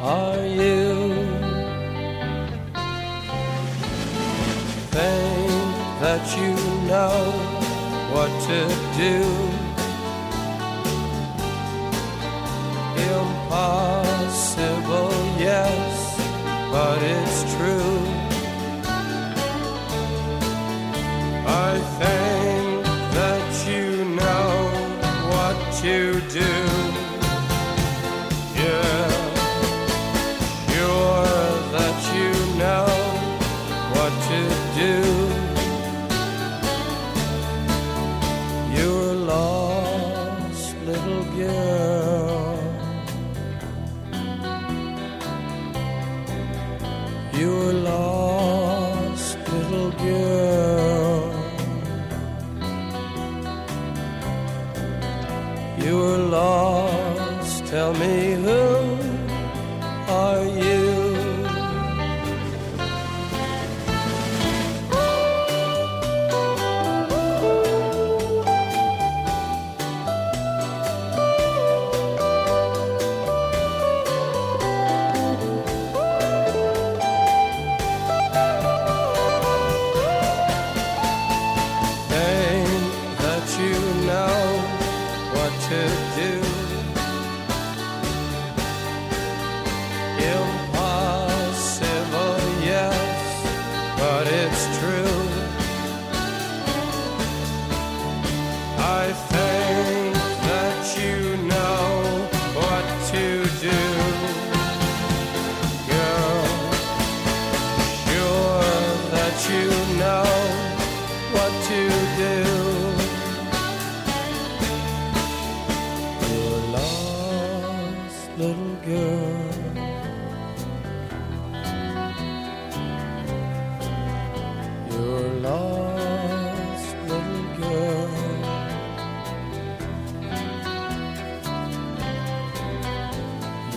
are you? Think that you know what to do. Impossible, yes, but it's true. I think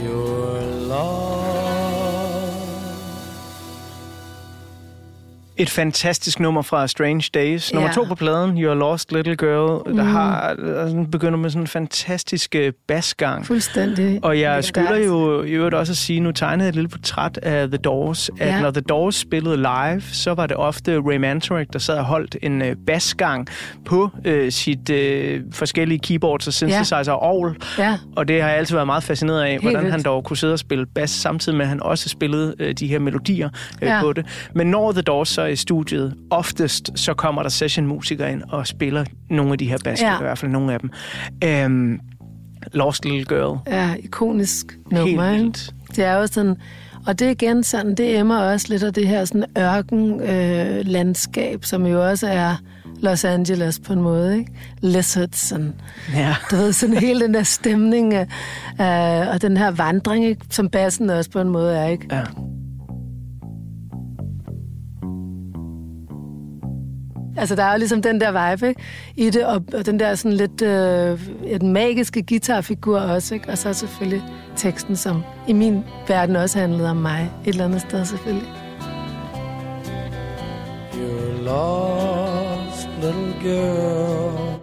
You're lost. Et fantastisk nummer fra Strange Days. Nummer Ja. to på pladen, Your Lost Little Girl, der har der begynder med sådan en fantastisk øh, basgang. Fuldstændig. Og jeg skylder jo i øvrigt også at sige, nu tegnede jeg et lille portræt af The Doors, at Ja. når The Doors spillede live, så var det ofte Ray Manzarek, der sad og holdt en øh, basgang på øh, sit øh, forskellige keyboards og synthesizer og orgel. Ja, Og det har jeg altid været meget fascineret af, hvordan vildt. han dog kunne sidde og spille bas, samtidig med, at han også spillede øh, de her melodier øh, Ja. på det. Men når The Doors så i studiet, oftest så kommer der sessionmusikere ind og spiller nogle af de her bas, Ja. i hvert fald nogle af dem. Øhm, Lost Little Girl. ja ikonisk nummer, Helt vildt. Det er jo sådan, og det er igen sådan, det emmer også lidt af det her sådan ørkenlandskab, øh, landskab, som jo også er Los Angeles på en måde, ikke? Lizards, sådan, Ja. du ved, sådan hele den der stemning, øh, og den her vandring, ikke? som bassen også på en måde er, ikke? Ja. Altså, der er jo ligesom den der vibe ikke? i det, og, og den der sådan lidt øh, den magiske guitarfigur også, ikke? Og så selvfølgelig teksten, som i min verden også handlede om mig et eller andet sted selvfølgelig. You're lost, little girl.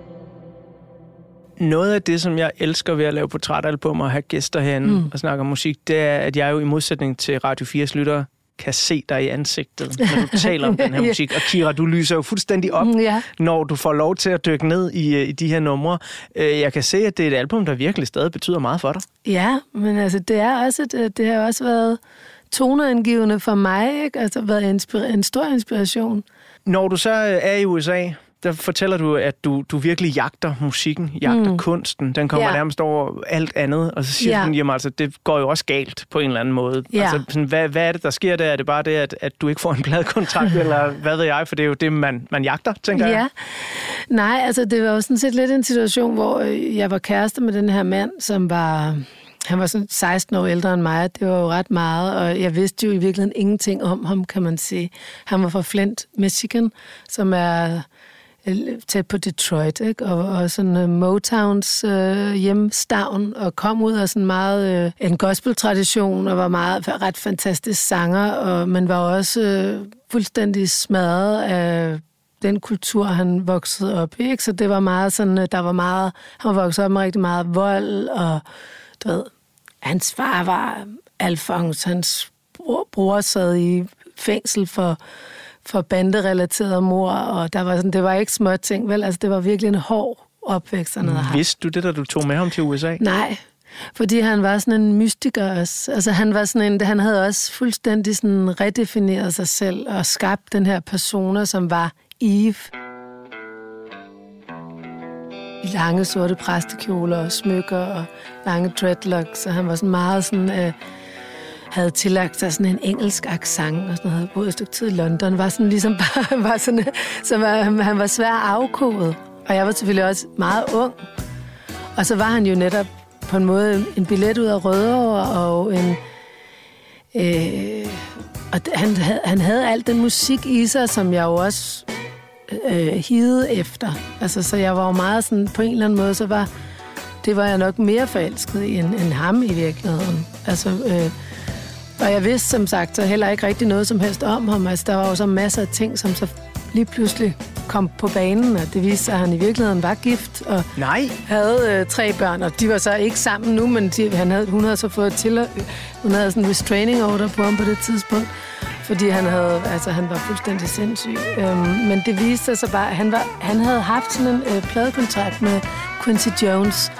Noget af det, som jeg elsker ved at lave portrætalbum og have gæster herinde mm. og snakke om musik, det er, at jeg jo i modsætning til Radio 4's lyttere, kan se dig i ansigtet, når du taler om den her musik. Og Kira, du lyser jo fuldstændig op, Mm, ja. når du får lov til at dykke ned i, øh, i de her numre. Øh, Jeg kan se, at det er et album, der virkelig stadig betyder meget for dig. Ja, men altså, det er også, et, øh, det har også været toneangivende for mig, ikke? Altså, været inspira- en stor inspiration. Når du så er i USA, der fortæller du, at du, du virkelig jagter musikken, jagter mm. kunsten. Den kommer ja. nærmest over alt andet. Og så siger Ja. du, jamen altså, det går jo også galt på en eller anden måde. Ja. Altså, sådan, hvad, hvad er det, der sker der? Er det bare det, at, at du ikke får en pladekontrakt, eller hvad ved jeg? For det er jo det, man, man jagter, tænker Ja. jeg. Nej, altså det var jo sådan set lidt en situation, hvor øh, jeg var kæreste med den her mand, som var... Han var sådan 16 år ældre end mig, det var jo ret meget, og jeg vidste jo i virkeligheden ingenting om ham, kan man sige. Han var fra Flint, Michigan, som er tæt på Detroit, ikke? Og, og sådan uh, Motowns øh, hjemstavn, og kom ud af sådan meget øh, en gospeltradition, og var meget ret fantastisk sanger, og, men var også øh, fuldstændig smadret af den kultur, han voksede op i. Ikke? Så det var meget sådan, øh, der var meget, han var vokset op med rigtig meget vold, og du ved, hans far var Alfons, hans bror, bror sad i fængsel for, for banderelateret mor, og der var sådan, det var ikke små ting, vel? Altså, det var virkelig en hård opvækst, han havde haft. Vidste du det, da du tog med ham til USA? Nej, fordi han var sådan en mystiker også. Altså han var sådan en, han havde også fuldstændig sådan redefineret sig selv og skabt den her persona, som var Eve. I lange sorte præstekjoler og smykker og lange dreadlocks, og han var sådan meget sådan... Øh, havde tillagt sig sådan en engelsk accent og sådan noget, havde boet et stykke tid i London, var sådan ligesom bare, var sådan, så var, han var svær afkodet. Og jeg var selvfølgelig også meget ung. Og så var han jo netop på en måde en billet ud af Rødovre, og en... Øh, og han, havde, han havde alt den musik i sig, som jeg jo også øh, hidede efter. Altså, så jeg var jo meget sådan, på en eller anden måde, så var, det var jeg nok mere forelsket i, end, end ham i virkeligheden. Altså, øh, og jeg vidste som sagt så heller ikke rigtig noget som helst om ham. Altså, der var jo så masser af ting, som så lige pludselig kom på banen, og det viste sig, at han i virkeligheden var gift, og Nej. havde øh, tre børn, og de var så ikke sammen nu, men de, han havde, hun havde så fået til, hun havde sådan en restraining order på ham på det tidspunkt, fordi han havde, altså han var fuldstændig sindssyg. Øhm, men det viste sig så bare, at han, var, han havde haft sådan en øh, pladekontrakt med Quincy Jones,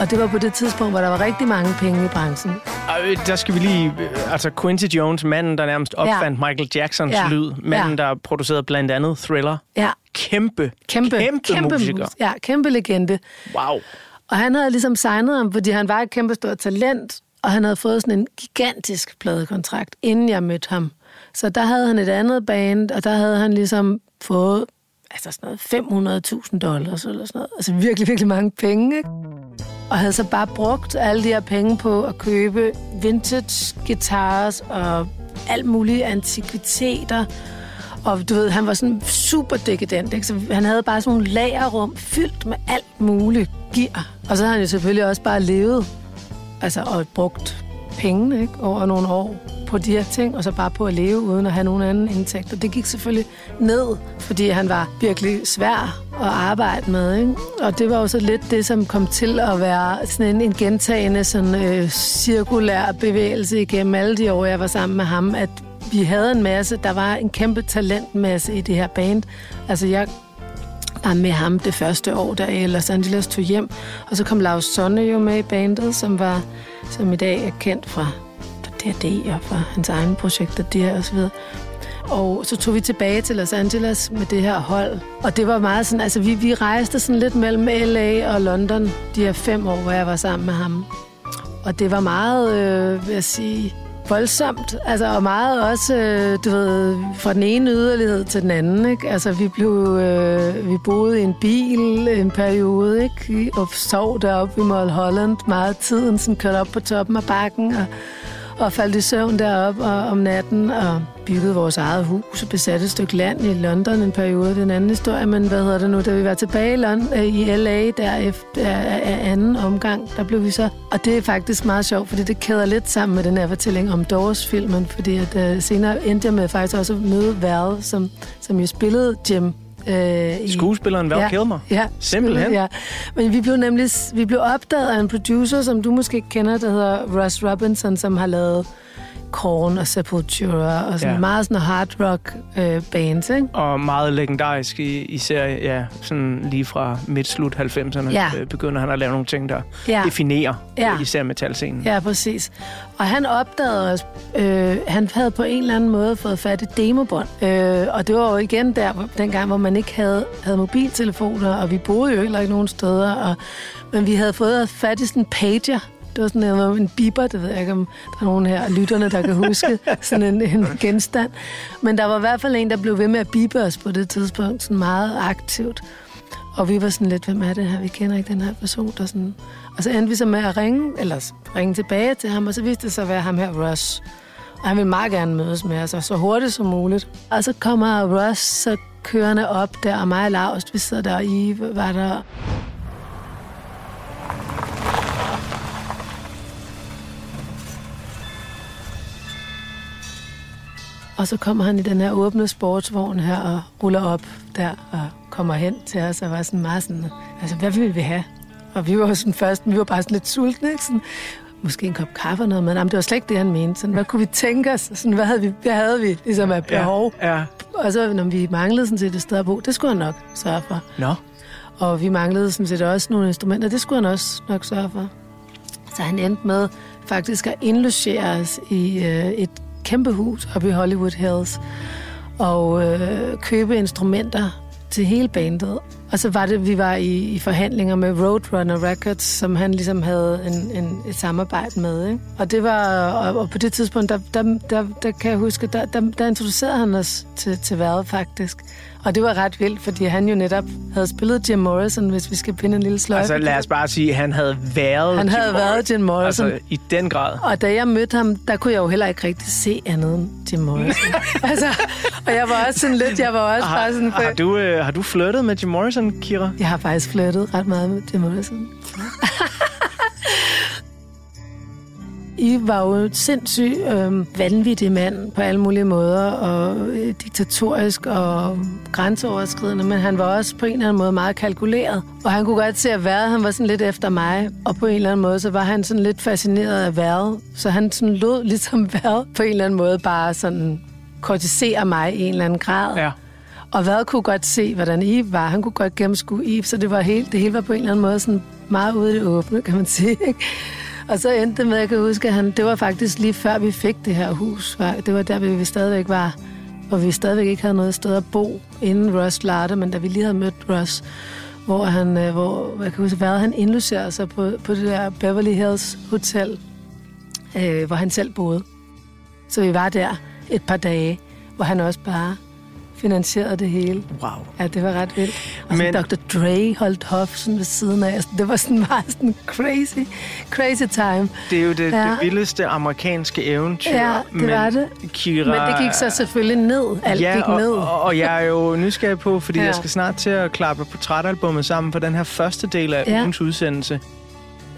og det var på det tidspunkt, hvor der var rigtig mange penge i branchen. Øh, Der skal vi lige... øh, Altså, Quincy Jones, manden, der nærmest opfandt ja. Michael Jacksons Ja. lyd. Manden, Ja. der producerede blandt andet Thriller. Ja, Kæmpe, kæmpe, kæmpe, musiker. mus- Ja, kæmpe legende. Wow. Og han havde ligesom signet ham, fordi han var et kæmpe stort talent, og han havde fået sådan en gigantisk pladekontrakt, inden jeg mødte ham. Så der havde han et andet band, og der havde han ligesom fået altså sådan noget 500.000 dollars eller sådan noget. Altså virkelig, virkelig mange penge, ikke? Og havde så bare brugt alle de her penge på at købe vintage guitars og alt mulige antikviteter. Og du ved, han var sådan super dekadent, ikke? Så han havde bare sådan nogle lagerrum fyldt med alt muligt gear. Og så har han jo selvfølgelig også bare levet, altså og brugt penge, ikke? Over nogle år på de her ting, og så bare på at leve uden at have nogen anden indtægt. Og det gik selvfølgelig ned, fordi han var virkelig svær at arbejde med, ikke? Og det var jo så lidt det, som kom til at være sådan en, en gentagende sådan, øh, cirkulær bevægelse igennem alle de år, jeg var sammen med ham, at vi havde en masse, der var en kæmpe talentmasse i det her band. Altså jeg var med ham det første år, der jeg i Los Angeles tog hjem. Og så kom Lars Sonne jo med i bandet, som, var, som i dag er kendt fra D&D og fra hans egne projekter der og så videre. Og så tog vi tilbage til Los Angeles med det her hold. Og det var meget sådan, altså vi, vi rejste sådan lidt mellem LA og London de her fem år, hvor jeg var sammen med ham. og det var meget, øh, vil jeg sige, voldsomt. Altså, og meget også, øh, du ved, fra den ene yderlighed til den anden, ikke? Altså, vi blev, øh, vi boede i en bil en periode, ikke? Og sov deroppe i Holland meget tiden, sådan kørte op på toppen af bakken, og og faldt i søvn deroppe og, om natten og byggede vores eget hus og besatte et stykke land i London en periode. Den anden historie, men hvad hedder det nu, da vi var tilbage i, London, øh, i LA der efter af anden omgang, der blev vi så... Og det er faktisk meget sjovt, fordi det kæder lidt sammen med den her fortælling om Doors-filmen, fordi at, uh, senere endte jeg med faktisk også at møde Val, som, som jo spillede Jim Øh, i, Skuespilleren Val ja, Kilmer? Ja. Simpelthen? Ja. Men vi blev nemlig vi blev opdaget af en producer, som du måske kender, der hedder Russ Robinson, som har lavet Korn og Sepultura og sådan ja. meget sådan hard rock øh, bands, ikke? Og meget legendarisk især ja, sådan lige fra midt-slut 90'erne ja. øh, begynder han at lave nogle ting, der ja. definerer ja. især metalscenen. Ja, præcis. Og han opdagede os, øh, han havde på en eller anden måde fået fat i demobånd. Øh, og det var jo igen der, dengang, hvor man ikke havde, havde mobiltelefoner, og vi boede jo ikke nogen steder, og, men vi havde fået fat i sådan pager, det var sådan en, en biber, det ved jeg ikke, om der er nogen her lytterne, der kan huske, sådan en, en genstand. Men der var i hvert fald en, der blev ved med at bibe os på det tidspunkt, sådan meget aktivt. Og vi var sådan lidt, hvem er det her? Vi kender ikke den her person. Der sådan... Og så endte vi så med at ringe, eller ringe tilbage til ham, og så viste det sig at være ham her, Russ. Og han ville meget gerne mødes med os, og så hurtigt som muligt. Og så kommer Russ så kørende op der, og mig og Lars, vi sidder der, og I var der. Og så kommer han i den her åbne sportsvogn her og ruller op der og kommer hen til os og var sådan meget sådan, altså hvad vil vi have? Og vi var sådan først, vi var bare sådan lidt sultne, ikke? Sådan, måske en kop kaffe og noget, men jamen, det var slet ikke det, han mente. Sådan, hvad kunne vi tænke os? Sådan, hvad havde vi, hvad havde vi ligesom af behov? Ja, ja. Og så, når vi manglede sådan set et sted at bo, det skulle han nok sørge for. Nå. Og vi manglede sådan set også nogle instrumenter, det skulle han også nok sørge for. Så han endte med faktisk at indlogere os i øh, et kæmpe hus oppe i Hollywood Hills og øh, købe instrumenter til hele bandet. Og så var det, vi var i, i forhandlinger med Roadrunner Records, som han ligesom havde en, en, et samarbejde med. Ikke? Og det var, og, og på det tidspunkt, der, der, der, der kan jeg huske, der, der, der introducerede han os til, til Valve faktisk. Og det var ret vildt, fordi han jo netop havde spillet Jim Morrison, hvis vi skal pinde en lille sløjfe. Altså lad os bare sige, at han havde været Han Jim havde været Jim Morrison. Altså i den grad. Og da jeg mødte ham, der kunne jeg jo heller ikke rigtig se andet end Jim Morrison. altså, og jeg var også sådan lidt, jeg var også har, bare sådan... Har du, øh, har du flirtet med Jim Morrison, Kira? Jeg har faktisk flirtet ret meget med Jim Morrison. I var jo sindssygt øh, vanvittig mand på alle mulige måder, og øh, diktatorisk og grænseoverskridende, men han var også på en eller anden måde meget kalkuleret. Og han kunne godt se, at Vær, han var sådan lidt efter mig, og på en eller anden måde, så var han sådan lidt fascineret af Vær. Så han sådan lod ligesom Vær på en eller anden måde bare sådan kortisere mig i en eller anden grad. Ja. Og hvad kunne godt se, hvordan I var. Han kunne godt gennemskue I, så det, var helt, det hele var på en eller anden måde sådan meget ude i det åbne, kan man sige. Ikke? Og så endte det med, at jeg kan huske, at han, det var faktisk lige før vi fik det her hus. Det var der, vi stadigvæk var, hvor vi stadigvæk ikke havde noget sted at bo, inden Russ lærte, men da vi lige havde mødt Russ, hvor han, øh, hvor, jeg kan huske, hvad han indlucerede sig på, på det der Beverly Hills Hotel, øh, hvor han selv boede. Så vi var der et par dage, hvor han også bare finansierede det hele. Wow. Ja, det var ret vildt. Og Men... Dr. Dre holdt hof sådan ved siden af. Det var sådan meget sådan crazy, crazy time. Det er jo det, ja. det vildeste amerikanske eventyr. Ja, det Men, var det. Kira... Men det gik så selvfølgelig ned. Alt ja, gik og, ned. Og, og jeg er jo nysgerrig på, fordi ja. jeg skal snart til at klappe portrætalbummet sammen på den her første del af ja. ugens udsendelse.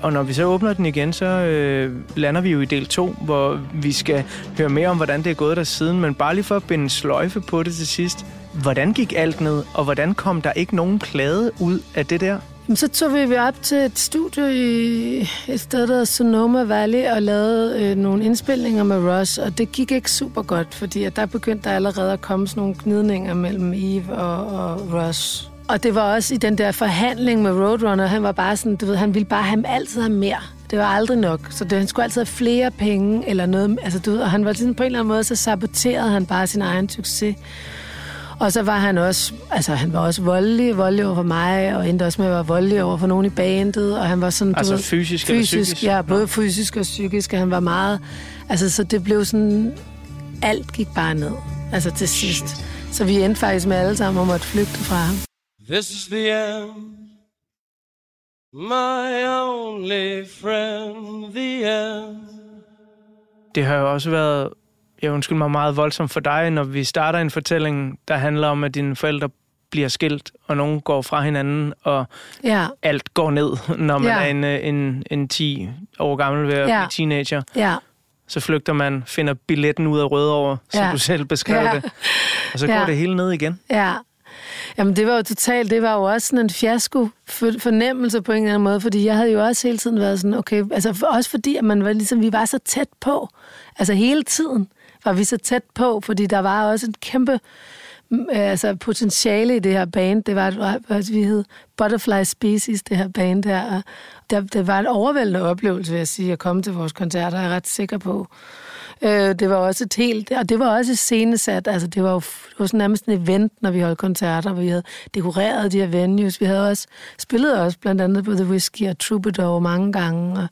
Og når vi så åbner den igen, så øh, lander vi jo i del 2, hvor vi skal høre mere om, hvordan det er gået der siden. Men bare lige for at binde sløjfe på det til sidst. Hvordan gik alt ned, og hvordan kom der ikke nogen plade ud af det der? Så tog vi op til et studie i et sted, der hedder Sonoma Valley, og lavede øh, nogle indspilninger med Ross, og det gik ikke super godt, fordi at der begyndte der allerede at komme sådan nogle gnidninger mellem Eve og, og Ross. Og det var også i den der forhandling med Roadrunner, han var bare sådan, du ved, han ville bare have altid have mere. Det var aldrig nok, så det, han skulle altid have flere penge eller noget. Altså, du ved, og han var sådan på en eller anden måde, så saboterede han bare sin egen succes. Og så var han også, altså han var også voldelig, voldelig over for mig, og endte også med at være voldelig over for nogen i bandet, og han var sådan, Altså du ved, fysisk eller fysisk, psykisk? ja, både fysisk og psykisk, og han var meget, altså så det blev sådan, alt gik bare ned, altså til sidst. Så vi endte faktisk med alle sammen om at flygte fra ham. This is the end. My only friend, the end. Det har jo også været, jeg undskyld mig, meget voldsomt for dig, når vi starter en fortælling, der handler om, at dine forældre bliver skilt, og nogen går fra hinanden, og Ja, alt går ned, når man Ja. er en, en, en 10 år gammel ved at Ja. blive teenager. ja, Så flygter man, finder billetten ud af Rødovre, som Ja. du selv beskrev Ja. det. Og så går Ja. det hele ned igen. ja. Jamen det var jo totalt, det var jo også sådan en fiasko fornemmelse på en eller anden måde, fordi jeg havde jo også hele tiden været sådan, okay, altså for, også fordi, at man var ligesom, vi var så tæt på, altså hele tiden var vi så tæt på, fordi der var også en kæmpe mm, altså potentiale i det her band. Det var, et- hvad vi hed Butterfly Species, det her band her. Og det, det var en overvældende oplevelse, vil jeg sige, at komme til vores koncerter, er jeg ret sikker på. Øh, det var også et helt, og det var også scenesat, altså det var jo det var sådan nærmest en event, når vi holdt koncerter, hvor vi havde dekoreret de her venues. Vi havde også spillet også blandt andet på The Whiskey og Troubadour mange gange, og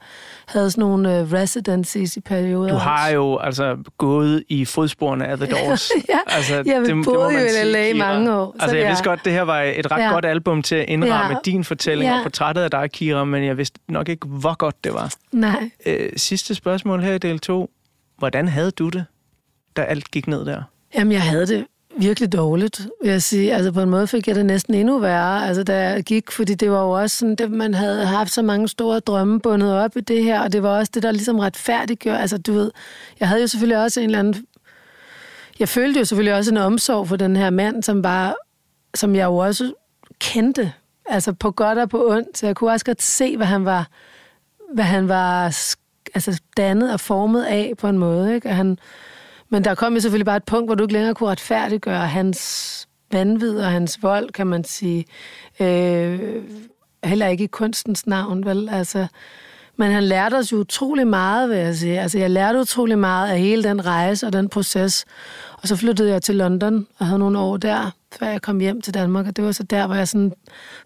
havde sådan nogle uh, residencies i perioder. Du har også. jo altså gået i fodsporene af The Doors. Ja, altså, jeg må boede man jo i LA i mange år, så Altså, jeg vidste godt, det her var et ret Ja. godt album til at indramme Ja. din fortælling Ja. og portrættet af dig, Kira, men jeg vidste nok ikke, hvor godt det var. Nej. Øh, sidste spørgsmål her i del 2. Hvordan havde du det, da alt gik ned der? Jamen, jeg havde det virkelig dårligt, vil jeg sige. Altså, på en måde fik jeg det næsten endnu værre, altså, da jeg gik, fordi det var jo også sådan, at man havde haft så mange store drømme bundet op i det her, og det var også det, der ligesom retfærdiggjorde. Altså, du ved, jeg havde jo selvfølgelig også en eller anden... Jeg følte jo selvfølgelig også en omsorg for den her mand, som bare, som jeg jo også kendte, altså på godt og på ondt, så jeg kunne også godt se, hvad han var, hvad han var sk- altså dannet og formet af på en måde, ikke? Og han, men der kom jo selvfølgelig bare et punkt, hvor du ikke længere kunne retfærdiggøre hans vanvid og hans vold, kan man sige. Øh, heller ikke i kunstens navn, vel? Altså, men han lærte os jo utrolig meget, vil jeg sige. Altså, jeg lærte utrolig meget af hele den rejse og den proces. Og så flyttede jeg til London og havde nogle år der, før jeg kom hjem til Danmark. Og det var så der, hvor jeg sådan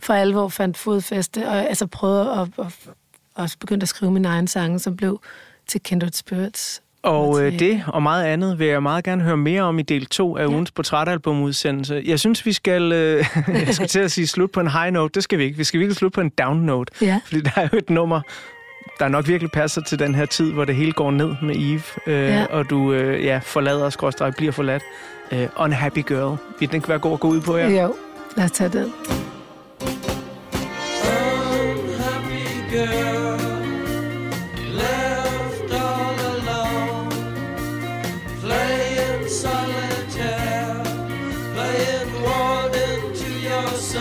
for alvor fandt fodfæste, og altså prøvede at, at, at også begyndte at skrive mine egne sange, som blev til Kindred Spirits. Og øh, det og meget andet vil jeg meget gerne høre mere om i del 2 af ugens portrætalbumudsendelse. Jeg synes, vi skal, øh, jeg skulle til at sige slut på en high note. Det skal vi ikke. Vi skal virkelig slutte på en down note. Ja. Fordi der er jo et nummer, der nok virkelig passer til den her tid, hvor det hele går ned med Eve, øh, Ja. og du øh, ja, forlader, skråstrej, bliver forladt. Øh, Unhappy Girl. Den ikke være god at gå ud på her? Jo, lad os tage den.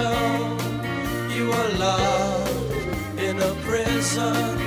Your soul. You are locked in a prison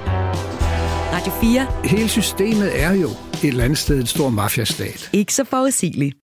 Radio 4. Hele systemet er jo et eller andet sted en stor mafiastat. Ikke så forudsigeligt.